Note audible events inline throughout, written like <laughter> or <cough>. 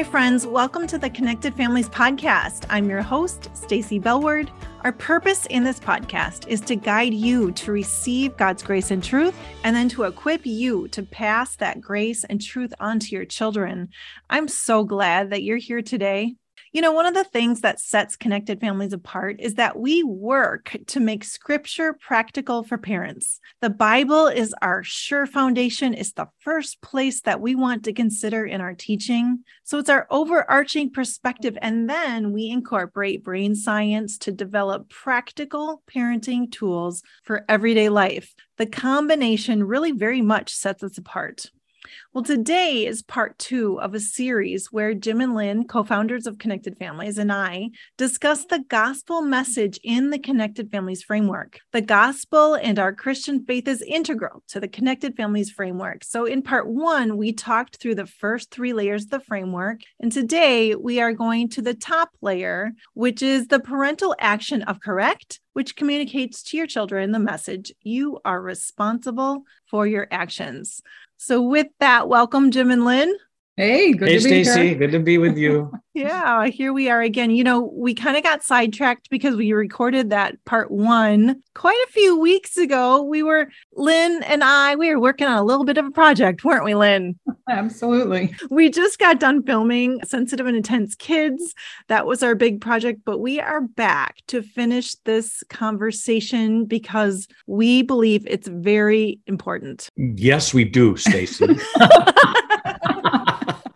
Hi, friends. Welcome to the Connected Families Podcast. I'm your host, Stacy Bellward. Our purpose in this podcast is to guide you to receive God's grace and truth, and then to equip you to pass that grace and truth onto your children. I'm so glad that you're here today. You know, one of the things that sets connected families apart is that we work to make scripture practical for parents. The Bible is our sure foundation, it's the first place that we want to consider in our teaching. So it's our overarching perspective. And then we incorporate brain science to develop practical parenting tools for everyday life. The combination really very much sets us apart. Well, today is part two of a series where Jim and Lynn, co founders of Connected Families, and I discuss the gospel message in the Connected Families framework. The gospel and our Christian faith is integral to the Connected Families framework. So, in part one, we talked through the first three layers of the framework. And today we are going to the top layer, which is the parental action of correct, which communicates to your children the message you are responsible for your actions. So, with that, welcome, Jim and Lynn. Hey, good hey, to be Stacy. here. Good to be with you. <laughs> yeah, here we are again. You know, we kind of got sidetracked because we recorded that part one quite a few weeks ago. We were, Lynn and I, we were working on a little bit of a project, weren't we, Lynn? <laughs> Absolutely. We just got done filming Sensitive and Intense Kids. That was our big project, but we are back to finish this conversation because we believe it's very important. Yes, we do, Stacy. <laughs>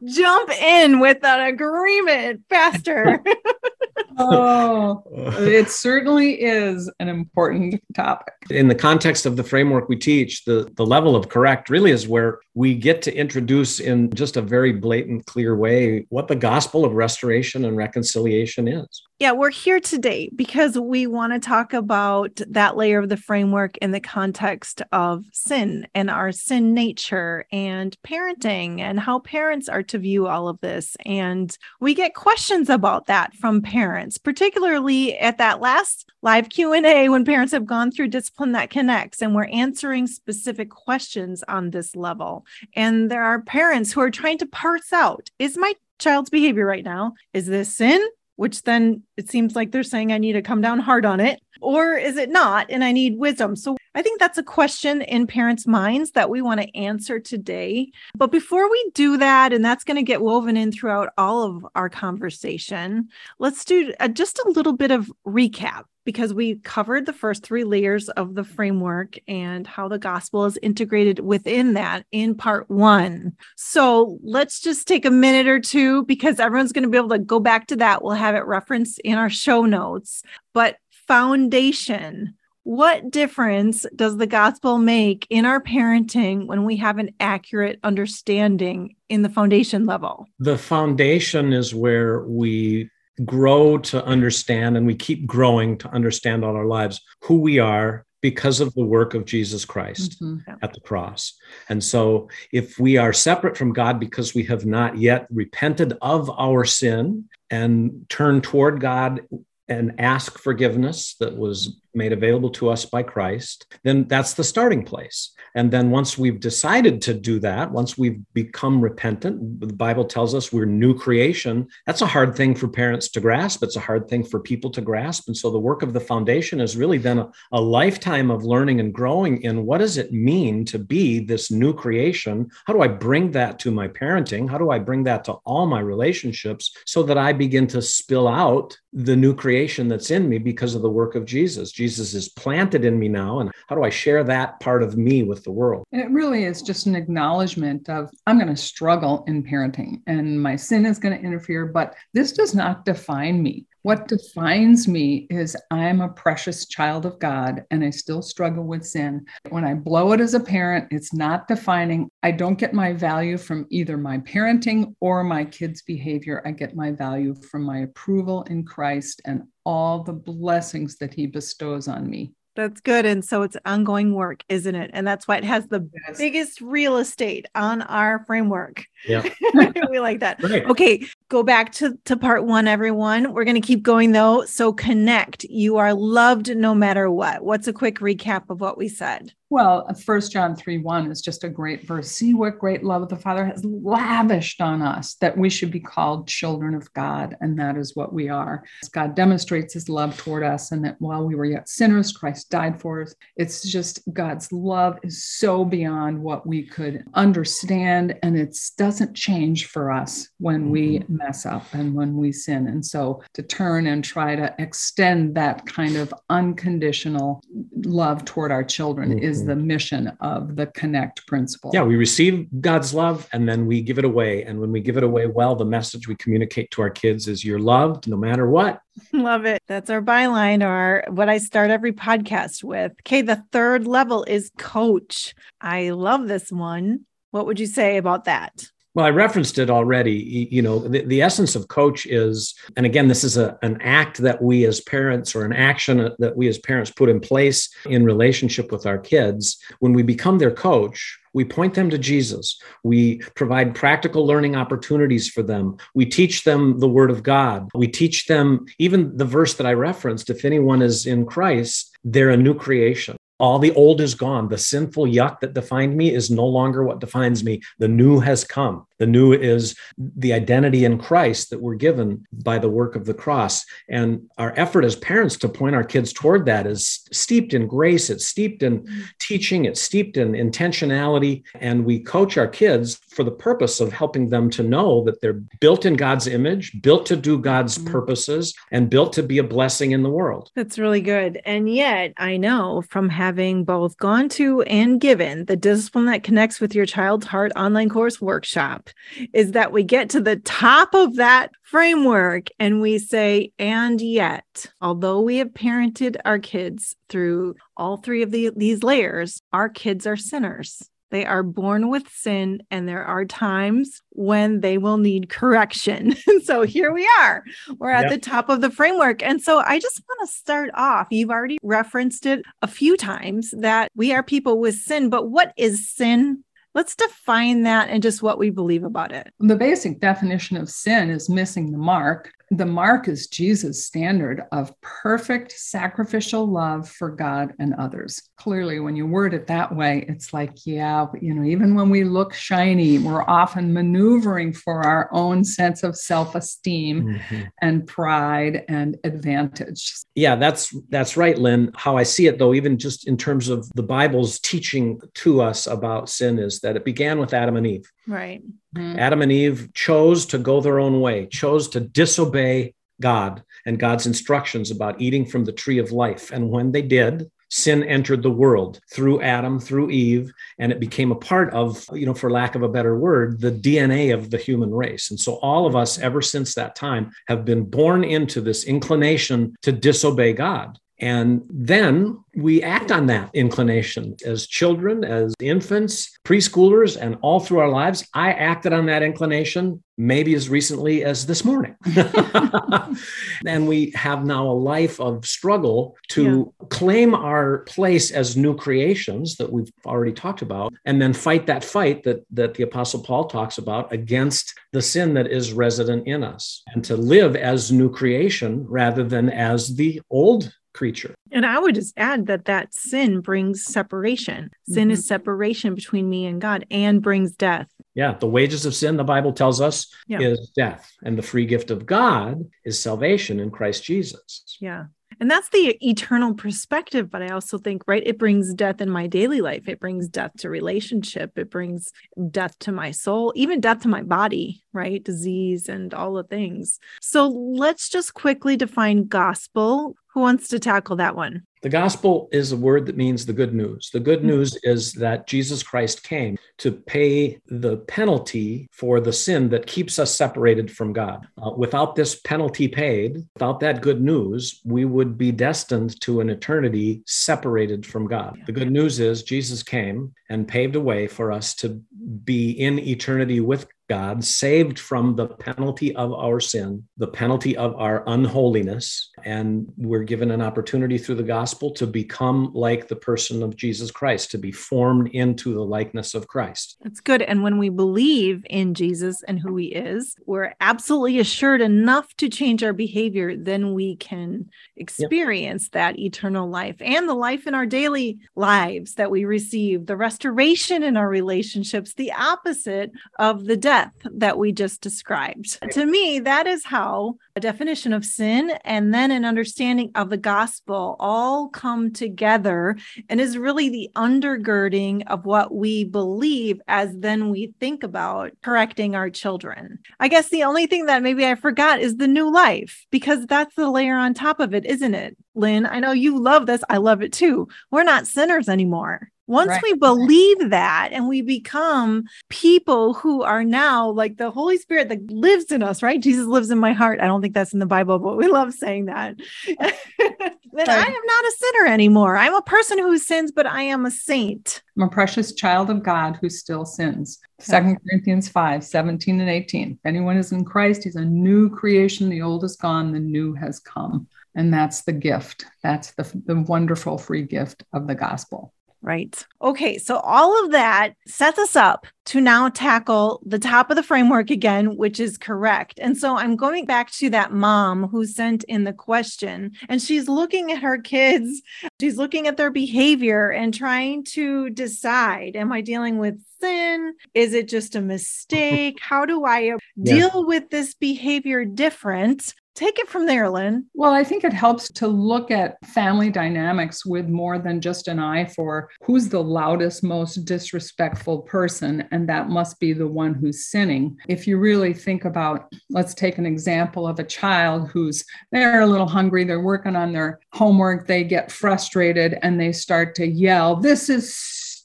Jump in with an agreement faster. <laughs> oh, <laughs> it certainly is an important topic. In the context of the framework we teach, the, the level of correct really is where we get to introduce in just a very blatant, clear way what the gospel of restoration and reconciliation is. Yeah, we're here today because we want to talk about that layer of the framework in the context of sin and our sin nature and parenting and how parents are to view all of this. And we get questions about that from parents, particularly at that last live Q&A when parents have gone through discipline that connects and we're answering specific questions on this level. And there are parents who are trying to parse out, is my child's behavior right now is this sin which then it seems like they're saying I need to come down hard on it, or is it not? And I need wisdom. So I think that's a question in parents' minds that we want to answer today. But before we do that, and that's going to get woven in throughout all of our conversation, let's do a, just a little bit of recap because we covered the first three layers of the framework and how the gospel is integrated within that in part one. So let's just take a minute or two because everyone's going to be able to go back to that. We'll have it referenced in our show notes. But foundation. What difference does the gospel make in our parenting when we have an accurate understanding in the foundation level? The foundation is where we grow to understand and we keep growing to understand all our lives who we are because of the work of Jesus Christ mm-hmm. at the cross. And so, if we are separate from God because we have not yet repented of our sin and turned toward God and ask forgiveness that was made available to us by Christ, then that's the starting place. And then once we've decided to do that, once we've become repentant, the Bible tells us we're new creation. That's a hard thing for parents to grasp. It's a hard thing for people to grasp. And so the work of the foundation is really then a, a lifetime of learning and growing in what does it mean to be this new creation? How do I bring that to my parenting? How do I bring that to all my relationships so that I begin to spill out the new creation that's in me because of the work of Jesus? Jesus is planted in me now. And how do I share that part of me with the world? And it really is just an acknowledgement of I'm going to struggle in parenting and my sin is going to interfere, but this does not define me. What defines me is I'm a precious child of God and I still struggle with sin. When I blow it as a parent, it's not defining. I don't get my value from either my parenting or my kids' behavior. I get my value from my approval in Christ and all the blessings that he bestows on me. That's good. And so it's ongoing work, isn't it? And that's why it has the yes. biggest real estate on our framework. Yeah. <laughs> we like that. Right. Okay. Go back to, to part one, everyone. We're going to keep going though. So connect. You are loved no matter what. What's a quick recap of what we said? Well, First John 3 1 is just a great verse. See what great love the Father has lavished on us that we should be called children of God. And that is what we are. God demonstrates his love toward us, and that while we were yet sinners, Christ died for us. It's just God's love is so beyond what we could understand. And it doesn't change for us when we mm-hmm. mess up and when we sin. And so to turn and try to extend that kind of unconditional love toward our children mm-hmm. Is the mission of the connect principle. Yeah, we receive God's love and then we give it away. And when we give it away well, the message we communicate to our kids is you're loved no matter what. <laughs> Love it. That's our byline or what I start every podcast with. Okay, the third level is coach. I love this one. What would you say about that? Well, I referenced it already. You know, the, the essence of coach is, and again, this is a, an act that we as parents or an action that we as parents put in place in relationship with our kids. When we become their coach, we point them to Jesus. We provide practical learning opportunities for them. We teach them the word of God. We teach them even the verse that I referenced if anyone is in Christ, they're a new creation. All the old is gone. The sinful yuck that defined me is no longer what defines me. The new has come. The new is the identity in Christ that we're given by the work of the cross. And our effort as parents to point our kids toward that is steeped in grace, it's steeped in mm-hmm. teaching, it's steeped in intentionality. And we coach our kids for the purpose of helping them to know that they're built in God's image, built to do God's mm-hmm. purposes, and built to be a blessing in the world. That's really good. And yet, I know from having both gone to and given the discipline that connects with your child's heart online course workshop is that we get to the top of that framework and we say, and yet, although we have parented our kids through all three of the, these layers, our kids are sinners. They are born with sin, and there are times when they will need correction. <laughs> so here we are. We're at yep. the top of the framework. And so I just want to start off. You've already referenced it a few times that we are people with sin, but what is sin? Let's define that and just what we believe about it. The basic definition of sin is missing the mark the mark is Jesus' standard of perfect sacrificial love for God and others. Clearly, when you word it that way, it's like, yeah, you know, even when we look shiny, we're often maneuvering for our own sense of self-esteem mm-hmm. and pride and advantage. Yeah, that's that's right, Lynn. How I see it though, even just in terms of the Bible's teaching to us about sin, is that it began with Adam and Eve. Right. Mm-hmm. Adam and Eve chose to go their own way, chose to disobey God and God's instructions about eating from the tree of life. And when they did, sin entered the world through Adam, through Eve, and it became a part of, you know, for lack of a better word, the DNA of the human race. And so all of us, ever since that time, have been born into this inclination to disobey God. And then we act on that inclination as children, as infants, preschoolers, and all through our lives. I acted on that inclination maybe as recently as this morning. <laughs> and we have now a life of struggle to yeah. claim our place as new creations that we've already talked about, and then fight that fight that, that the Apostle Paul talks about against the sin that is resident in us, and to live as new creation rather than as the old creature. And I would just add that that sin brings separation. Sin mm-hmm. is separation between me and God and brings death. Yeah, the wages of sin, the Bible tells us, yeah. is death. And the free gift of God is salvation in Christ Jesus. Yeah. And that's the eternal perspective. But I also think, right, it brings death in my daily life. It brings death to relationship. It brings death to my soul, even death to my body, right? Disease and all the things. So let's just quickly define gospel. Who wants to tackle that one? The gospel is a word that means the good news. The good hmm. news is that Jesus Christ came to pay the penalty for the sin that keeps us separated from God. Uh, without this penalty paid, without that good news, we would be destined to an eternity separated from God. The good news is Jesus came and paved a way for us to be in eternity with God, saved from the penalty of our sin, the penalty of our unholiness. And we're given an opportunity through the gospel to become like the person of Jesus Christ, to be formed into the likeness of Christ. That's good. And when we believe in Jesus and who he is, we're absolutely assured enough to change our behavior, then we can experience that eternal life and the life in our daily lives that we receive, the restoration in our relationships, the opposite of the death death that we just described. To me, that is how a definition of sin and then an understanding of the gospel all come together and is really the undergirding of what we believe as then we think about correcting our children. I guess the only thing that maybe I forgot is the new life, because that's the layer on top of it, isn't it? Lynn, I know you love this. I love it too. We're not sinners anymore. Once right. we believe that and we become people who are now like the Holy Spirit that lives in us, right? Jesus lives in my heart. I don't think that's in the Bible, but we love saying that. <laughs> then right. I am not a sinner anymore. I'm a person who sins, but I am a saint. I'm a precious child of God who still sins. Second Corinthians 5, 17 and 18. If anyone is in Christ, he's a new creation. The old is gone, the new has come. And that's the gift. That's the, the wonderful free gift of the gospel. Right. Okay. So all of that sets us up to now tackle the top of the framework again, which is correct. And so I'm going back to that mom who sent in the question, and she's looking at her kids, she's looking at their behavior and trying to decide Am I dealing with sin? Is it just a mistake? How do I deal yeah. with this behavior different? Take it from there, Lynn. Well, I think it helps to look at family dynamics with more than just an eye for who's the loudest, most disrespectful person, and that must be the one who's sinning. If you really think about, let's take an example of a child who's they're a little hungry, they're working on their homework, they get frustrated and they start to yell, This is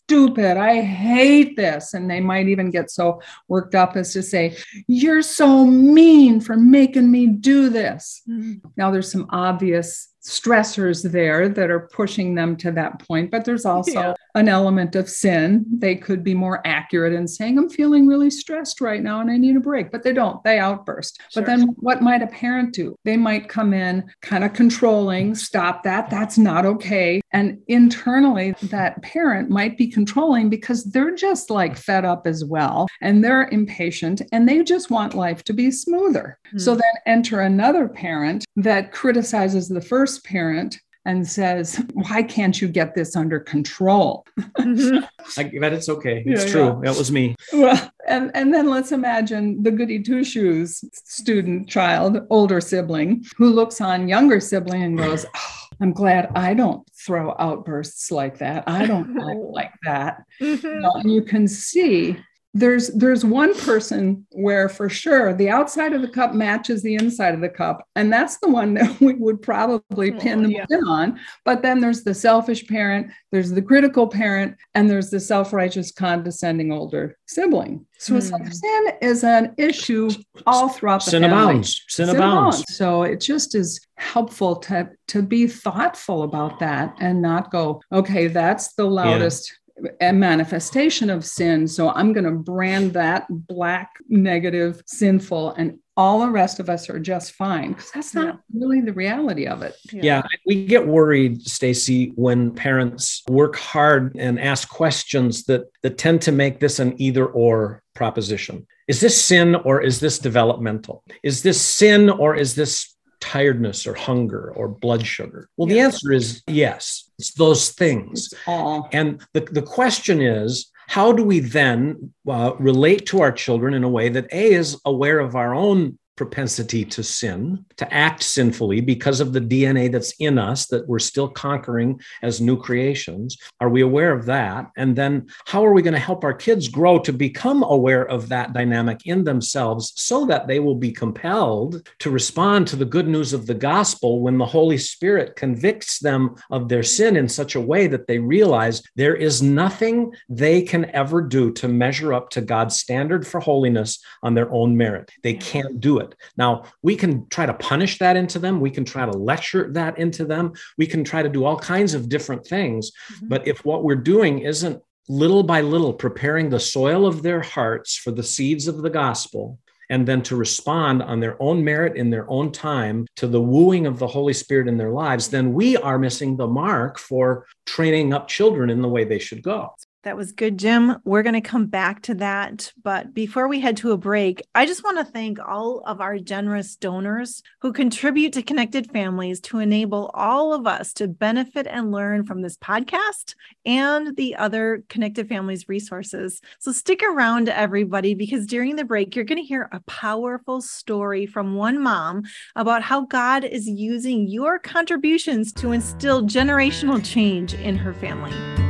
stupid. I hate this. And they might even get so worked up as to say, You're so mean for making me do this. Mm-hmm. Now, there's some obvious stressors there that are pushing them to that point, but there's <laughs> also yeah. an element of sin. They could be more accurate in saying, I'm feeling really stressed right now and I need a break, but they don't. They outburst. Sure. But then what might a parent do? They might come in kind of controlling, stop that. That's not okay. And internally, that parent might be controlling because they're just like fed up as well and they're impatient and they just want life to be smoother. Mm-hmm. So then enter another parent that criticizes the first first parent and says, Why can't you get this under control? Mm-hmm. <laughs> I bet it's okay. It's yeah, true. Yeah. That was me. Well, and, and then let's imagine the goody two shoes student, child, older sibling who looks on younger sibling and goes, <laughs> oh, I'm glad I don't throw outbursts like that. I don't like that. Mm-hmm. You know, and you can see there's there's one person where for sure the outside of the cup matches the inside of the cup and that's the one <laughs> that we would probably oh, pin oh, yeah. on but then there's the selfish parent there's the critical parent and there's the self-righteous condescending older sibling so it's like hmm. sin is an issue all throughout the sin family. abounds sin, sin abounds. abounds so it just is helpful to to be thoughtful about that and not go okay that's the loudest a manifestation of sin. So I'm going to brand that black, negative, sinful, and all the rest of us are just fine because that's not yeah. really the reality of it. Yeah, yeah we get worried, Stacy, when parents work hard and ask questions that that tend to make this an either or proposition. Is this sin or is this developmental? Is this sin or is this tiredness or hunger or blood sugar? Well, the answer is yes. It's those things. It's and the, the question is, how do we then uh, relate to our children in a way that A is aware of our own propensity to sin, to act sinfully because of the DNA that's in us that we're still conquering as new creations? Are we aware of that? And then how are we going to help our kids grow to become aware of that dynamic in themselves so that they will be compelled to respond to the good news of the gospel when the Holy Spirit convicts them of their sin in such a way that they realize there is nothing they can ever do to measure up to God's standard for holiness on their own merit? They can't do it it. Now, we can try to punish that into them. We can try to lecture that into them. We can try to do all kinds of different things. Mm-hmm. But if what we're doing isn't little by little preparing the soil of their hearts for the seeds of the gospel and then to respond on their own merit in their own time to the wooing of the Holy Spirit in their lives, then we are missing the mark for training up children in the way they should go. That was good, Jim. We're going to come back to that. But before we head to a break, I just want to thank all of our generous donors who contribute to Connected Families to enable all of us to benefit and learn from this podcast and the other Connected Families resources. So stick around, everybody, because during the break, you're going to hear a powerful story from one mom about how God is using your contributions to instill generational change in her family.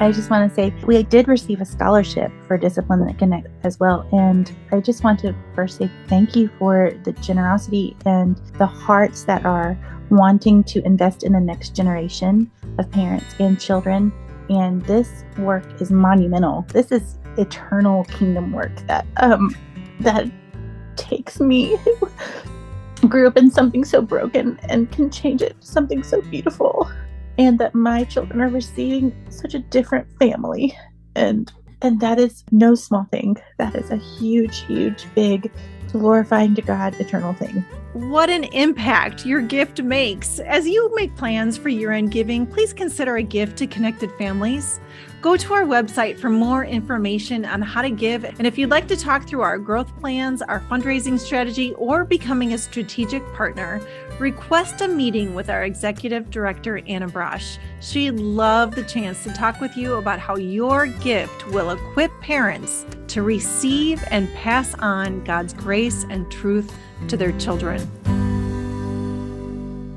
I just want to say we did receive a scholarship for Discipline That Connect as well. And I just want to first say thank you for the generosity and the hearts that are wanting to invest in the next generation of parents and children. And this work is monumental. This is eternal kingdom work that um that takes me <laughs> grew up in something so broken and can change it to something so beautiful and that my children are receiving such a different family. And and that is no small thing. That is a huge huge big glorifying to god eternal thing. What an impact your gift makes. As you make plans for year-end giving please consider a gift to connected families Go to our website for more information on how to give. And if you'd like to talk through our growth plans, our fundraising strategy, or becoming a strategic partner, request a meeting with our executive director, Anna Brosh. She'd love the chance to talk with you about how your gift will equip parents to receive and pass on God's grace and truth to their children.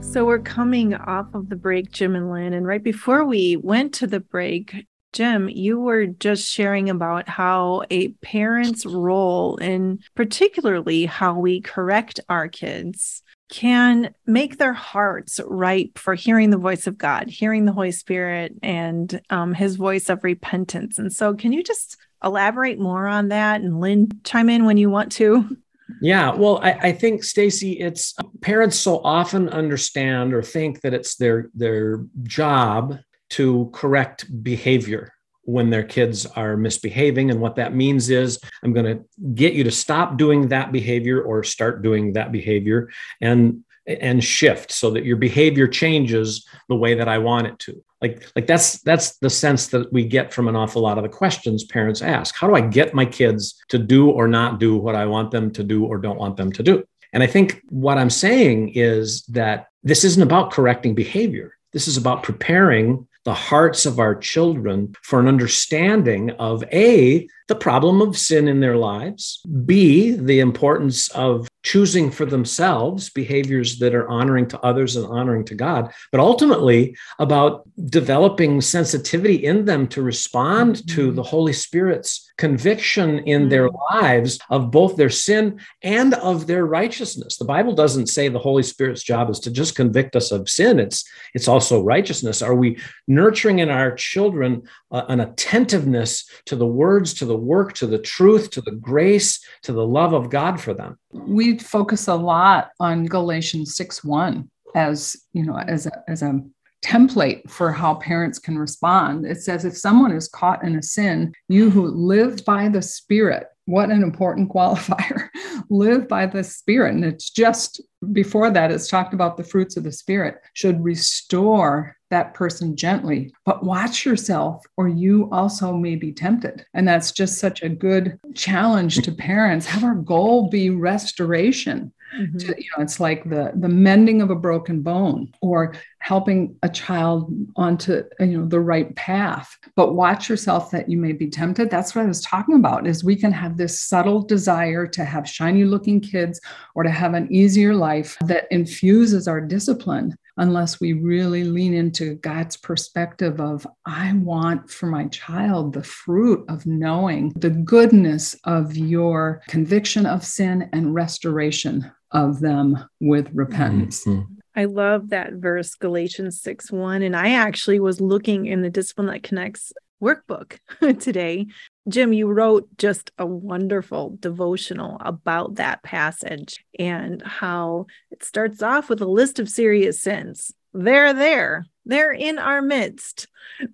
So we're coming off of the break, Jim and Lynn. And right before we went to the break, Jim, you were just sharing about how a parent's role and particularly how we correct our kids can make their hearts ripe for hearing the voice of God, hearing the Holy Spirit and um, his voice of repentance. And so, can you just elaborate more on that? And Lynn, chime in when you want to. Yeah, well, I, I think Stacy, it's parents so often understand or think that it's their their job to correct behavior when their kids are misbehaving. And what that means is, I'm going to get you to stop doing that behavior or start doing that behavior and and shift so that your behavior changes the way that I want it to. Like, like that's that's the sense that we get from an awful lot of the questions parents ask. How do I get my kids to do or not do what I want them to do or don't want them to do? And I think what I'm saying is that this isn't about correcting behavior. This is about preparing the hearts of our children for an understanding of A, the problem of sin in their lives, B, the importance of choosing for themselves behaviors that are honoring to others and honoring to God, but ultimately about developing sensitivity in them to respond mm-hmm. to the Holy Spirit's conviction in their mm-hmm. lives of both their sin and of their righteousness. The Bible doesn't say the Holy Spirit's job is to just convict us of sin, it's, it's also righteousness. Are we nurturing in our children uh, an attentiveness to the words, to the work, to the truth, to the grace, to the love of God for them? We focus a lot on Galatians 6 1 as you know as a, as a template for how parents can respond. It says, if someone is caught in a sin, you who live by the Spirit, what an important <laughs> qualifier, live by the Spirit. And it's just before that, it's talked about the fruits of the Spirit, should restore that person gently, but watch yourself, or you also may be tempted. And that's just such a good challenge to parents. Have our goal be restoration Mm-hmm. To, you know, it's like the the mending of a broken bone or helping a child onto you know the right path. But watch yourself that you may be tempted. That's what I was talking about. Is we can have this subtle desire to have shiny looking kids or to have an easier life that infuses our discipline unless we really lean into God's perspective of, I want for my child the fruit of knowing the goodness of your conviction of sin and restoration of them with repentance. Mm-hmm. I love that verse, Galatians 6 1. And I actually was looking in the Discipline That Connects workbook <laughs> today. Jim, you wrote just a wonderful devotional about that passage and how it starts off with a list of serious sins. They're there. They're in our midst,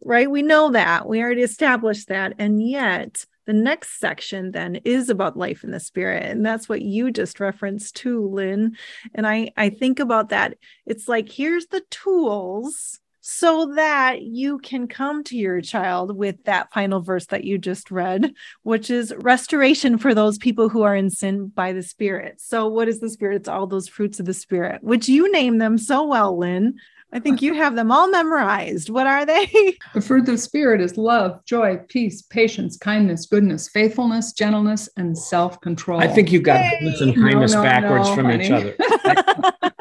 right? We know that. We already established that. And yet, the next section then is about life in the spirit. And that's what you just referenced too, Lynn. And I, I think about that. It's like, here's the tools so that you can come to your child with that final verse that you just read, which is restoration for those people who are in sin by the Spirit. So, what is the Spirit? It's all those fruits of the Spirit, which you name them so well, Lynn. I think you have them all memorized. What are they? <laughs> The fruit of the Spirit is love, joy, peace, patience, kindness, goodness, faithfulness, gentleness, and self control. I think you got goodness and kindness no, no, backwards no, from honey. each other. <laughs>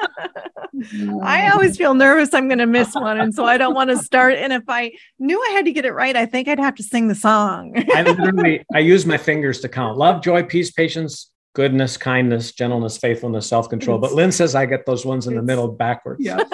<laughs> I always feel nervous I'm going to miss one. And so I don't want to start. And if I knew I had to get it right, I think I'd have to sing the song. I literally, I use my fingers to count love, joy, peace, patience, goodness, kindness, gentleness, faithfulness, self control. But Lynn says I get those ones in the middle backwards. Yeah. <laughs>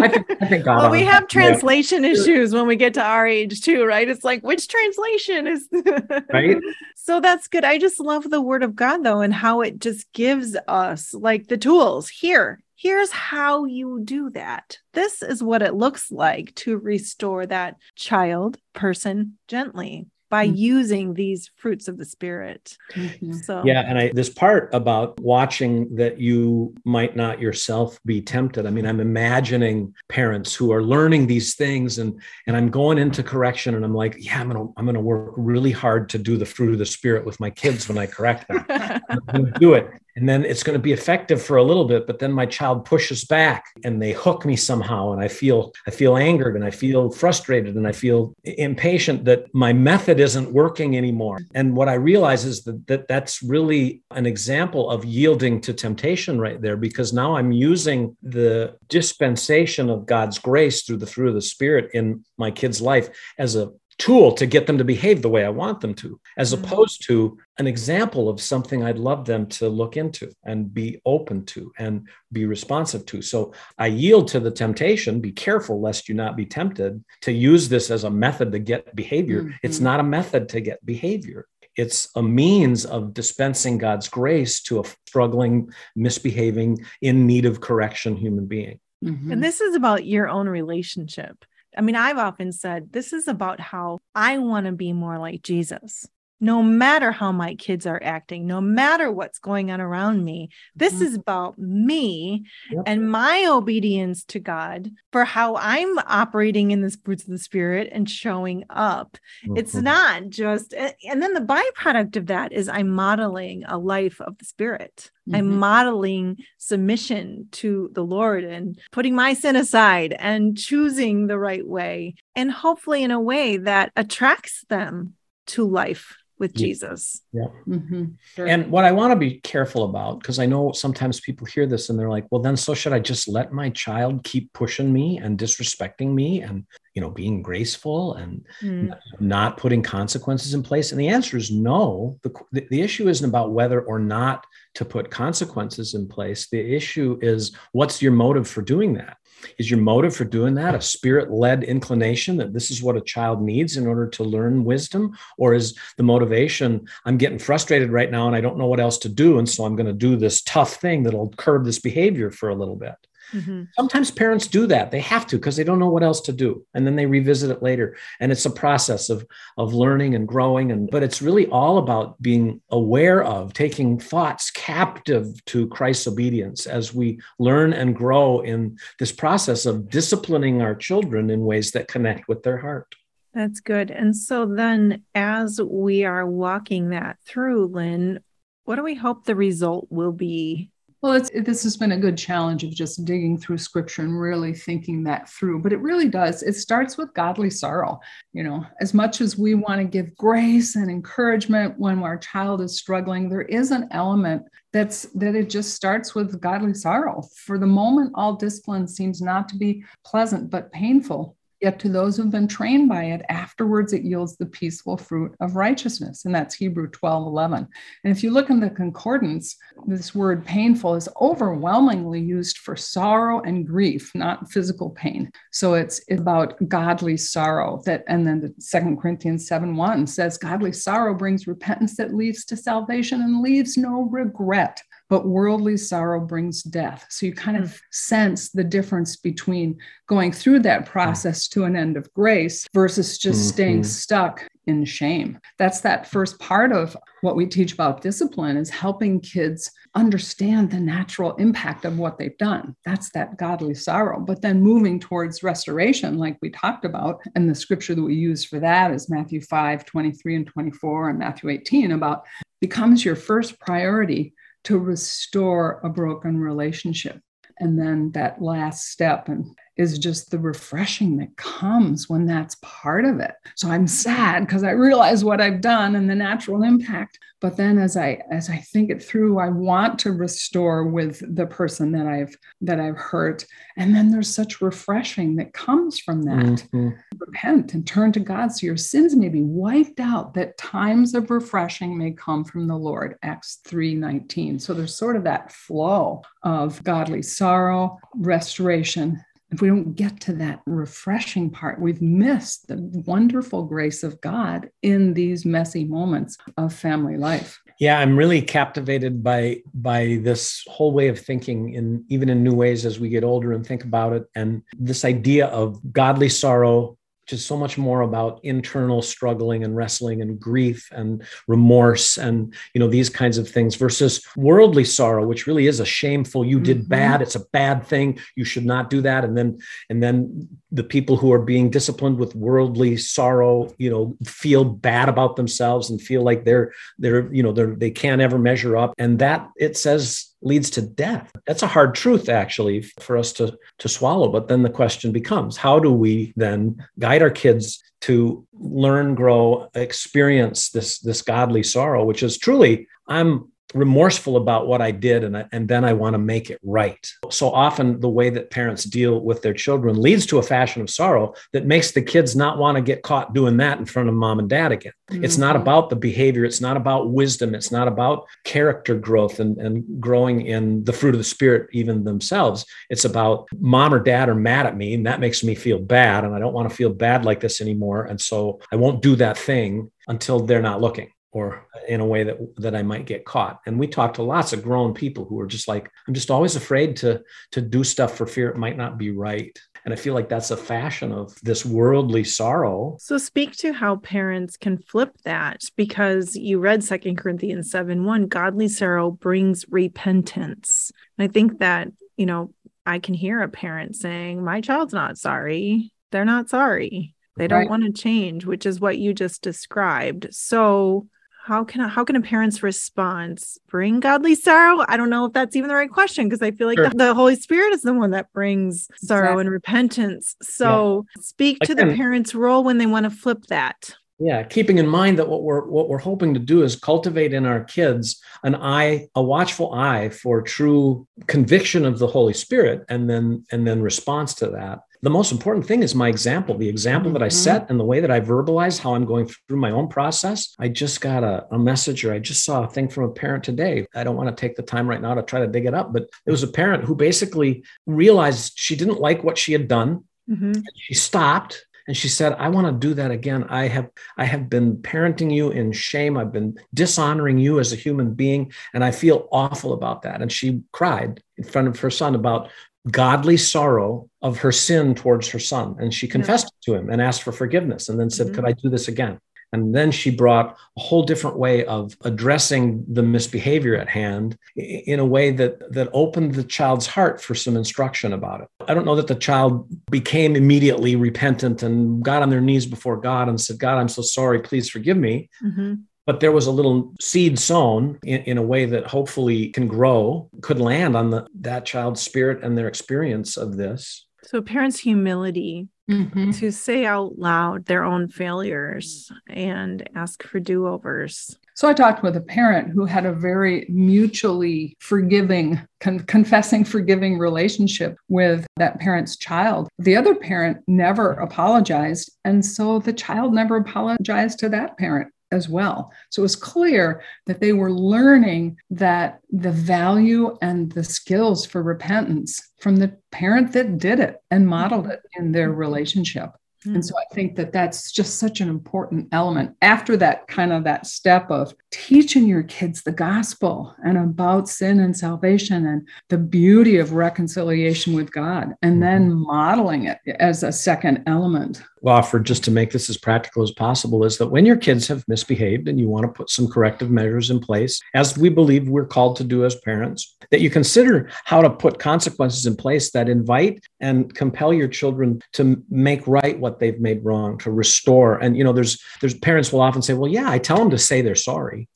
I think, I think well, we have translation yeah. issues when we get to our age too, right? It's like, which translation is <laughs> right? So that's good. I just love the word of God though, and how it just gives us like the tools here. Here's how you do that. This is what it looks like to restore that child person gently by mm-hmm. using these fruits of the spirit. Mm-hmm. So yeah, and I this part about watching that you might not yourself be tempted. I mean, I'm imagining parents who are learning these things and and I'm going into correction and I'm like, yeah, I'm gonna I'm gonna work really hard to do the fruit of the spirit with my kids when I correct them. <laughs> I'm gonna do it and then it's going to be effective for a little bit but then my child pushes back and they hook me somehow and i feel i feel angered and i feel frustrated and i feel impatient that my method isn't working anymore. And what i realize is that, that that's really an example of yielding to temptation right there because now i'm using the dispensation of god's grace through the of the spirit in my kid's life as a tool to get them to behave the way I want them to, as mm-hmm. opposed to an example of something I'd love them to look into and be open to and be responsive to. So I yield to the temptation, be careful lest you not be tempted to use this as a method to get behavior. Mm-hmm. It's not a method to get behavior. It's a means of dispensing God's grace to a struggling, misbehaving, in need of correction human being. Mm-hmm. And this is about your own relationship. I mean, I've often said this is about how I want to be more like Jesus no matter how my kids are acting, no matter what's going on around me. This mm-hmm. is about me yep. and my obedience to God for how I'm operating in the fruits of the Spirit and showing up. Mm-hmm. It's not just, and then the byproduct of that is I'm modeling a life of the Spirit. Mm-hmm. I'm modeling submission to the Lord and putting my sin aside and choosing the right way, and hopefully in a way that attracts them to life with yeah. Jesus. Yeah. Mm-hmm. Sure. And what I want to be careful about, because I know sometimes people hear this and they're like, well, then so should I just let my child keep pushing me and disrespecting me and, you know, being graceful and mm. not putting consequences in place? And the answer is no. The, the issue isn't about whether or not to put consequences in place. The issue is what's your motive for doing that? Is your motive for doing that a spirit led inclination that this is what a child needs in order to learn wisdom? Or is the motivation, I'm getting frustrated right now and I don't know what else to do. And so I'm going to do this tough thing that'll curb this behavior for a little bit? Mm-hmm. Sometimes parents do that. They have to because they don't know what else to do. And then they revisit it later. And it's a process of, of learning and growing. And but it's really all about being aware of taking thoughts captive to Christ's obedience as we learn and grow in this process of disciplining our children in ways that connect with their heart. That's good. And so then as we are walking that through, Lynn, what do we hope the result will be well, this has been a good challenge of just digging through scripture and really thinking that through. But it really does. It starts with godly sorrow. You know, as much as we want to give grace and encouragement when our child is struggling, there is an element that's that it just starts with godly sorrow. For the moment, all discipline seems not to be pleasant but painful. Yet to those who've been trained by it, afterwards it yields the peaceful fruit of righteousness. And that's Hebrew 12 11. And if you look in the concordance, this word painful is overwhelmingly used for sorrow and grief, not physical pain. So it's about godly sorrow that, and then the Second Corinthians 7 1 says, Godly sorrow brings repentance that leads to salvation and leaves no regret but worldly sorrow brings death. So you kind of mm. sense the difference between going through that process to an end of grace versus just mm-hmm. staying stuck in shame. That's that first part of what we teach about discipline is helping kids understand the natural impact of what they've done. That's that godly sorrow. But then moving towards restoration, like we talked about, and the scripture that we use for that is Matthew 5, 23 and 24, and Matthew 18 about becomes your first priority to restore a broken relationship. And then that last step and is just the refreshing that comes when that's part of it. So I'm sad because I realize what I've done and the natural impact. But then as I as I think it through, I want to restore with the person that I've that I've hurt. And then there's such refreshing that comes from that. Mm-hmm. Repent and turn to God so your sins may be wiped out, that times of refreshing may come from the Lord. Acts 3:19. So there's sort of that flow of godly sorrow, restoration, if we don't get to that refreshing part, we've missed the wonderful grace of God in these messy moments of family life. Yeah, I'm really captivated by by this whole way of thinking in even in new ways as we get older and think about it and this idea of godly sorrow is so much more about internal struggling and wrestling and grief and remorse and you know these kinds of things versus worldly sorrow which really is a shameful you did mm-hmm. bad it's a bad thing you should not do that and then and then the people who are being disciplined with worldly sorrow you know feel bad about themselves and feel like they're they're you know they're they can't ever measure up and that it says leads to death. That's a hard truth actually for us to to swallow but then the question becomes how do we then guide our kids to learn grow experience this this godly sorrow which is truly i'm remorseful about what I did and, I, and then I want to make it right. So often the way that parents deal with their children leads to a fashion of sorrow that makes the kids not want to get caught doing that in front of mom and dad again. Mm-hmm. It's not mm-hmm. about the behavior, it's not about wisdom, it's not about character growth and, and growing in the fruit of the spirit even themselves. It's about mom or dad are mad at me and that makes me feel bad and I don't want to feel bad like this anymore and so I won't do that thing until they're not looking or in a way that that I might get caught. And we talked to lots of grown people who are just like, I'm just always afraid to to do stuff for fear it might not be right. And I feel like that's a fashion of this worldly sorrow. So speak to how parents can flip that because you read Second Corinthians 7 1, godly sorrow brings repentance. And I think that, you know, I can hear a parent saying, My child's not sorry. They're not sorry. They don't right. want to change, which is what you just described. So how can how can a parent's response bring godly sorrow i don't know if that's even the right question because i feel like sure. the, the, holy spirit is the one that brings sorrow exactly. and repentance so yeah. speak to Again, the parent's role when they want to flip that yeah keeping in mind that what we're what we're hoping to do is cultivate in our kids an eye a watchful eye for true conviction of the holy spirit and then and then response to that the most important thing is my example, the example that I mm-hmm. set and the way that I verbalize how I'm going through my own process. I just got a, a message or I just saw a thing from a parent today. I don't want to take the time right now to try to dig it up, but it was a parent who basically realized she didn't like what she had done. Mm-hmm. She stopped and she said i want to do that again i have i have been parenting you in shame i've been dishonoring you as a human being and i feel awful about that and she cried in front of her son about godly sorrow of her sin towards her son. And she confessed yeah. to him and asked for forgiveness and then said, mm-hmm. Could I do this again? And then she brought a whole different way of addressing the misbehavior at hand in a way that, that opened the child's heart for some instruction about it. I don't know that the child became immediately repentant and got on their knees before God and said, God, I'm so sorry, please forgive me. Mm-hmm but there was a little seed sown in, in, a way that hopefully can grow could land on the, that child's spirit and their experience of this so parents humility mm-hmm. to say out loud their own failures and ask for do-overs so I talked with a parent who had a very mutually forgiving, con- confessing, forgiving relationship with that parent's child. The other parent never apologized. And so the child never apologized to that parent as well. So it was clear that they were learning that the value and the skills for repentance from the parent that did it and modeled it in their relationship. Mm. And so I think that that's just such an important element. After that kind of that step of teaching your kids the gospel and about sin and salvation and the beauty of reconciliation with God, and then mm-hmm. modeling it as a second element offer just to make this as practical as possible is that when your kids have misbehaved and you want to put some corrective measures in place, as we believe we're called to do as parents, that you consider how to put consequences in place that invite and compel your children to make right what they've made wrong, to restore. And you know, there's there's parents will often say, "Well, yeah, I tell them to say they're sorry."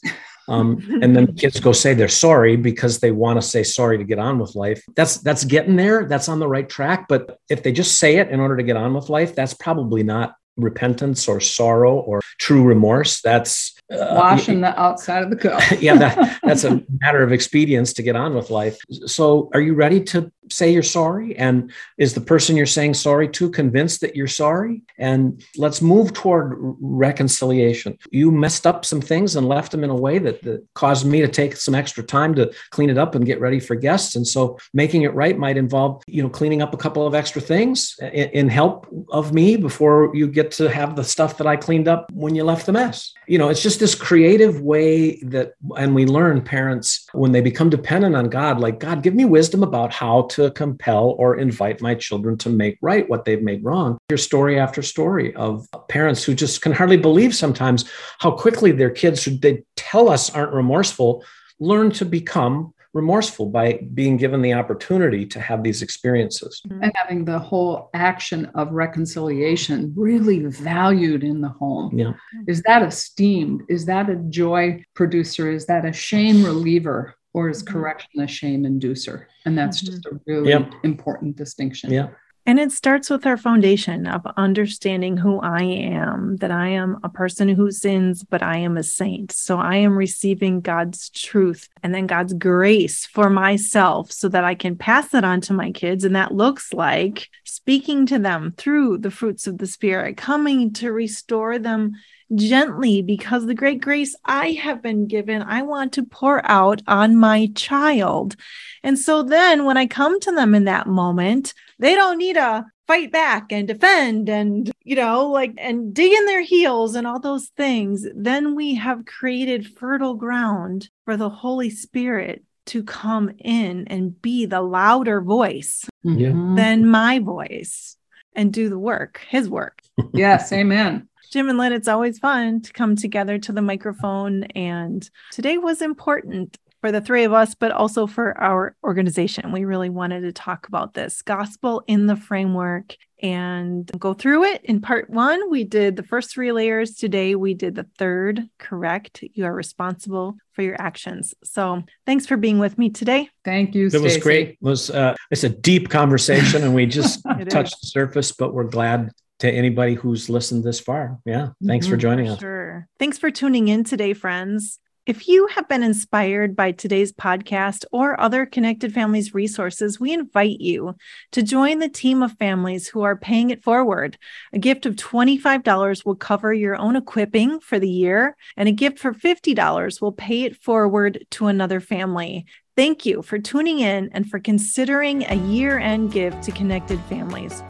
Um, and then kids go say they're sorry because they want to say sorry to get on with life. That's that's getting there. That's on the right track. But if they just say it in order to get on with life, that's probably not repentance or sorrow or true remorse. That's uh, washing the outside of the <laughs> cup. yeah, that, that's a matter of expedience to get on with life. So, are you ready to say you're sorry? And is the person you're saying sorry to convinced that you're sorry? And let's move toward reconciliation. You messed up some things and left them in a way that, that caused me to take some extra time to clean it up and get ready for guests. And so, making it right might involve, you know, cleaning up a couple of extra things in, in help of me before you get to have the stuff that I cleaned up when you left the mess. You know, it's just this creative way that, and we learn parents when they become dependent on God, like, God, give me wisdom about how to compel or invite my children to make right what they've made wrong. Your story after story of parents who just can hardly believe sometimes how quickly their kids, who they tell us aren't remorseful, learn to become remorseful by being given the opportunity to have these experiences. And having the whole action of reconciliation really valued in the home. Yeah. Is that esteemed? Is that a joy producer? Is that a shame reliever? Or is mm-hmm. correction a shame inducer? And that's mm-hmm. just a really yep. important distinction. Yeah. And it starts with our foundation of understanding who I am, that I am a person who sins, but I am a saint. So I am receiving God's truth and then God's grace for myself so that I can pass it on to my kids. And that looks like speaking to them through the fruits of the Spirit, coming to restore them gently because the great grace I have been given, I want to pour out on my child. And so then when I come to them in that moment, they don't need to fight back and defend and, you know, like, and dig in their heels and all those things. Then we have created fertile ground for the Holy Spirit to come in and be the louder voice yeah. Mm-hmm. than my voice and do the work, his work. yes, amen. Jim and Lynne, it's always fun to come together to the microphone. And today was important for the three of us, but also for our organization. We really wanted to talk about this gospel in the framework and go through it. In part one, we did the first three layers. Today, we did the third correct. You are responsible for your actions. So thanks for being with me today. Thank you. It was great. It was uh, it's a deep conversation, and we just <laughs> touched the surface, but we're glad to anybody who's listened this far. Yeah. Thanks mm-hmm, for joining us. Sure. Thanks for tuning in today, friends. If you have been inspired by today's podcast or other Connected Families resources, we invite you to join the team of families who are paying it forward. A gift of $25 will cover your own equipping for the year, and a gift for $50 will pay it forward to another family. Thank you for tuning in and for considering a year end gift to Connected Families.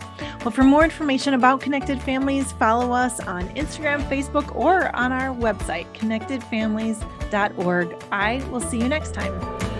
Well, for more information about Connected Families, follow us on Instagram, Facebook, or on our website, connectedfamilies.org. I will see you next time.